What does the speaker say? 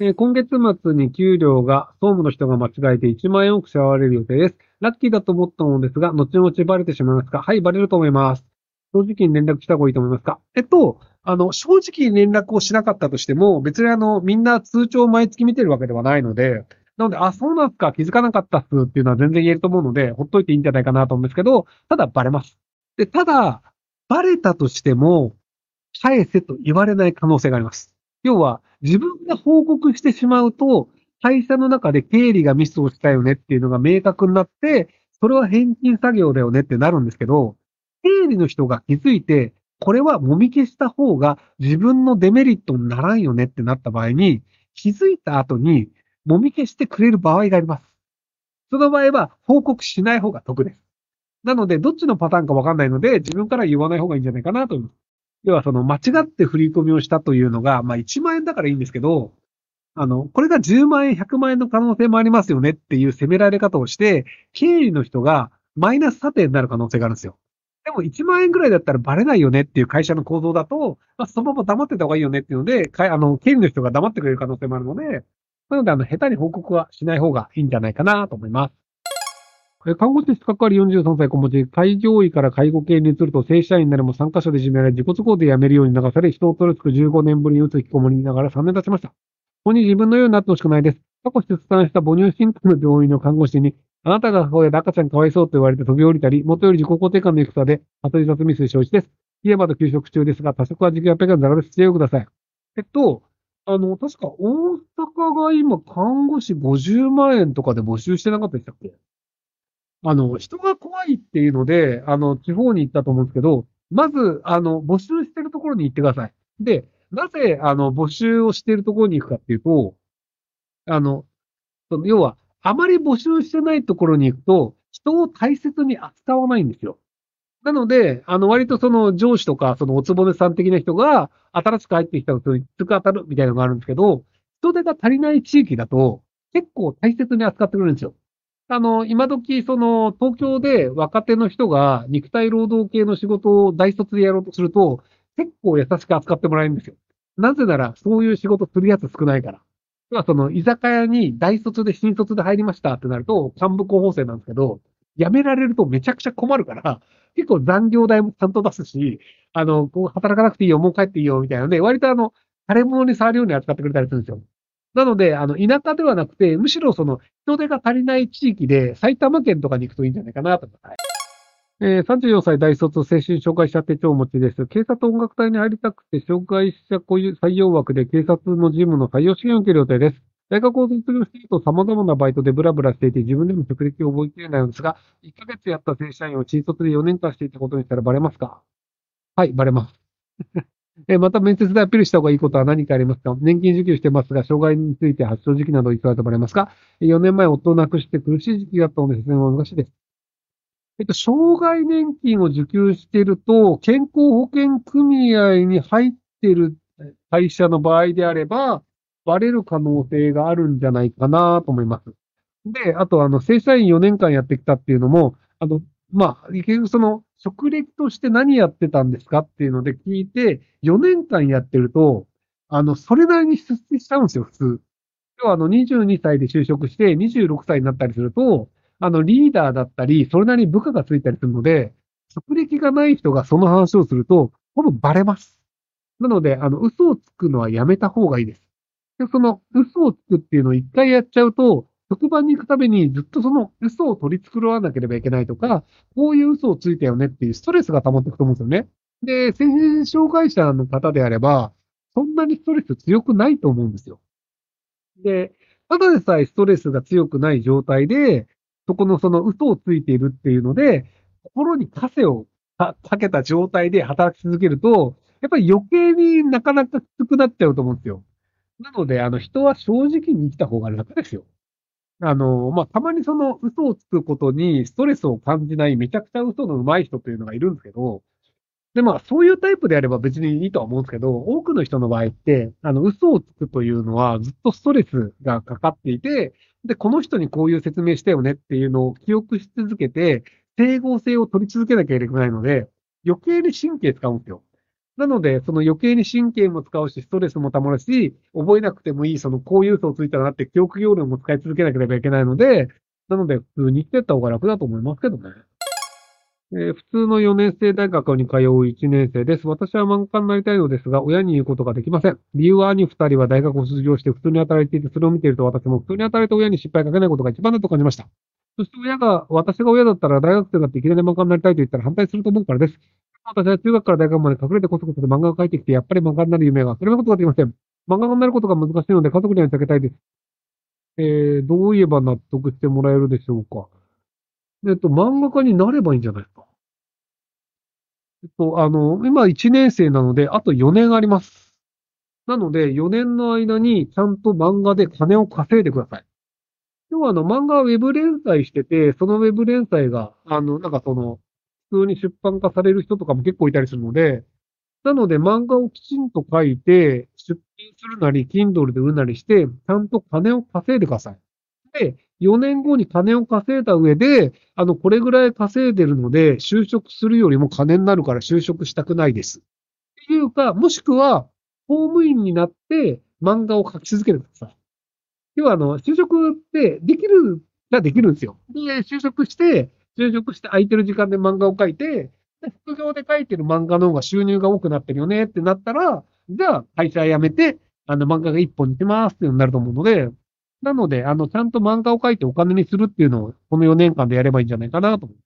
え今月末に給料が総務の人が間違えて1万円多く支払われる予定です。ラッキーだと思ったのですが、後々バレてしまいますか？はい、バレると思います。正直に連絡した方がいいと思いますか？えっと、あの、正直に連絡をしなかったとしても、別にあの、みんな通帳を毎月見てるわけではないので、なので、あ、そうなんすか、気づかなかったっすっていうのは全然言えると思うので、ほっといていいんじゃないかなと思うんですけど、ただバレます。で、ただ、バレたとしても、返せと言われない可能性があります。要は、自分が報告してしまうと、会社の中で経理がミスをしたよねっていうのが明確になって、それは返金作業だよねってなるんですけど、経理の人が気づいて、これはもみ消した方が自分のデメリットにならんよねってなった場合に、気づいた後にもみ消してくれる場合があります。その場合は報告しない方が得です。なので、どっちのパターンかわかんないので、自分から言わない方がいいんじゃないかなと思います。要はその間違って振り込みをしたというのが、まあ1万円だからいいんですけど、あの、これが10万円、100万円の可能性もありますよねっていう責められ方をして、経理の人がマイナス査定になる可能性があるんですよ。でも1万円ぐらいだったらバレないよねっていう会社の構造だと、まあ、そのまま黙ってた方がいいよねっていうので、あの、経理の人が黙ってくれる可能性もあるので、なので、あの、下手に報告はしない方がいいんじゃないかなと思います。え看護師資格あり43歳子持ち、開業医から介護系に移ると正社員になるも3カ所でいじめられ、自己都合で辞めるように流され、人を取りつく15年ぶりに打つ引きこもりながら3年経ちました。ここに自分のようになってほしくないです。過去出産した母乳進行の病院の看護師に、あなたが母親で赤ちゃんかわいそうと言われて飛び降りたり、元より自己肯定感の低さで、後自殺未遂承知です。家まだ休職中ですが、多職は時給800円ザラです。知恵をください。えっと、あの、確か大阪が今看護師50万円とかで募集してなかったでしたっけあの、人が怖いっていうので、あの、地方に行ったと思うんですけど、まず、あの、募集してるところに行ってください。で、なぜ、あの、募集をしてるところに行くかっていうと、あの、その要は、あまり募集してないところに行くと、人を大切に扱わないんですよ。なので、あの、割とその上司とか、そのおつぼねさん的な人が、新しく入ってきた人につく当たるみたいなのがあるんですけど、人手が足りない地域だと、結構大切に扱ってくれるんですよ。あの、今時、その、東京で若手の人が肉体労働系の仕事を大卒でやろうとすると、結構優しく扱ってもらえるんですよ。なぜなら、そういう仕事するやつ少ないから。要はその、居酒屋に大卒で新卒で入りましたってなると、幹部候補生なんですけど、辞められるとめちゃくちゃ困るから、結構残業代もちゃんと出すし、あの、こう働かなくていいよ、もう帰っていいよ、みたいなので、割とあの、腫れ物に触るように扱ってくれたりするんですよ。なので、あの、田舎ではなくて、むしろその、人手が足りない地域で、埼玉県とかに行くといいんじゃないかなと思います。えー、34歳大卒精神障害者手帳を持ちです。警察音楽隊に入りたくて、障害者採用枠で警察の事務の採用試験を受ける予定です。大学を卒業していると様々なバイトでブラブラしていて自分でも職歴を覚えきれないのですが、1ヶ月やった正社員を新卒で4年間していたことにしたらバレますか？はい、バレます。えまた面接でアピールした方がいいことは何かありますか？年金受給してますが、障害について発症時期などいくらとバレますか ?4 年前夫を亡くして苦しい時期があったので説明は難しいです。えっと、障害年金を受給していると、健康保険組合に入っている会社の場合であれば、バレる可能性があるんじゃないかなと思います。で、あと、あの、正社員4年間やってきたっていうのも、あの、まあ、結局その、職歴として何やってたんですかっていうので聞いて、4年間やってると、あの、それなりに出世しちゃうんですよ、普通。要は、あの、22歳で就職して、26歳になったりすると、あの、リーダーだったり、それなりに部下がついたりするので、職歴がない人がその話をすると、ほぼバレます。なので、あの、嘘をつくのはやめた方がいいです。で、その嘘をつくっていうのを一回やっちゃうと、職場に行くためにずっとその嘘を取り繕わなければいけないとか、こういう嘘をついたよねっていうストレスが溜まっていくと思うんですよね。で、精神障害者の方であれば、そんなにストレス強くないと思うんですよ。で、ただでさえストレスが強くない状態で、そこのその嘘をついているっていうので、心に枷をかかけた状態で働き続けると、やっぱり余計になかなかきつくなっちゃうと思うんですよ。なので、あの、人は正直に生きた方が楽ですよ。あの、まあ、たまにその嘘をつくことにストレスを感じないめちゃくちゃ嘘の上手い人というのがいるんですけど、で、まあ、そういうタイプであれば別にいいとは思うんですけど、多くの人の場合って、あの、嘘をつくというのはずっとストレスがかかっていて、で、この人にこういう説明したよねっていうのを記憶し続けて、整合性を取り続けなきゃいけないので、余計に神経使うんですよ。なので、その余計に神経も使うし、ストレスもたまるし、覚えなくてもいい、そのこういう層ついたなって記憶容量も使い続けなければいけないので、なので、普通にしてった方が楽だと思いますけどね。えー普通の4年生大学に通う1年生です。私は漫画家になりたいのですが、親に言うことができません。理由は兄2人は大学を卒業して普通に働いていて、それを見ていると私も普通に働いて親に失敗かけないことが一番だと感じました。そして親が、私が親だったら大学生だっていきなり漫画家になりたいと言ったら反対すると思うからです。私は中学から大学まで隠れてこそこそで漫画を描いてきて、やっぱり漫画になる夢が諦めることができません。漫画になることが難しいので家族には避けたいです。えー、どう言えば納得してもらえるでしょうか。えっと、漫画家になればいいんじゃないですか。えっと、あの、今1年生なので、あと4年あります。なので、4年の間にちゃんと漫画で金を稼いでください。要はあの、漫画はウェブ連載してて、そのウェブ連載が、あの、なんかその、通に出版化される人とかも結構いたりするので、なので漫画をきちんと書いて、出品するなり、Kindle で売るなりして、ちゃんと金を稼いでください。で、4年後に金を稼いだ上で、あの、これぐらい稼いでるので、就職するよりも金になるから就職したくないです。っていうか、もしくは、公務員になって漫画を描き続けてください。要は、あの、就職ってできるらできるんですよ。で、就職して、就職して空いてる時間で漫画を描いて、副業で描いてる漫画の方が収入が多くなってるよねってなったら、じゃあ会社辞めて、あの漫画が一本にしますってなると思うので、なので、あの、ちゃんと漫画を描いてお金にするっていうのを、この4年間でやればいいんじゃないかなと思う。